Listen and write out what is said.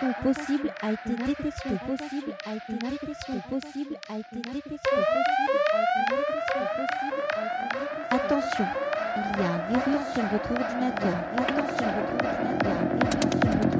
détection possible a été détectée possible a été détection possible a été détection possible a été détection possible a été Attention, il y a un virus sur votre ordinateur. Attention, votre ordinateur. Attention, votre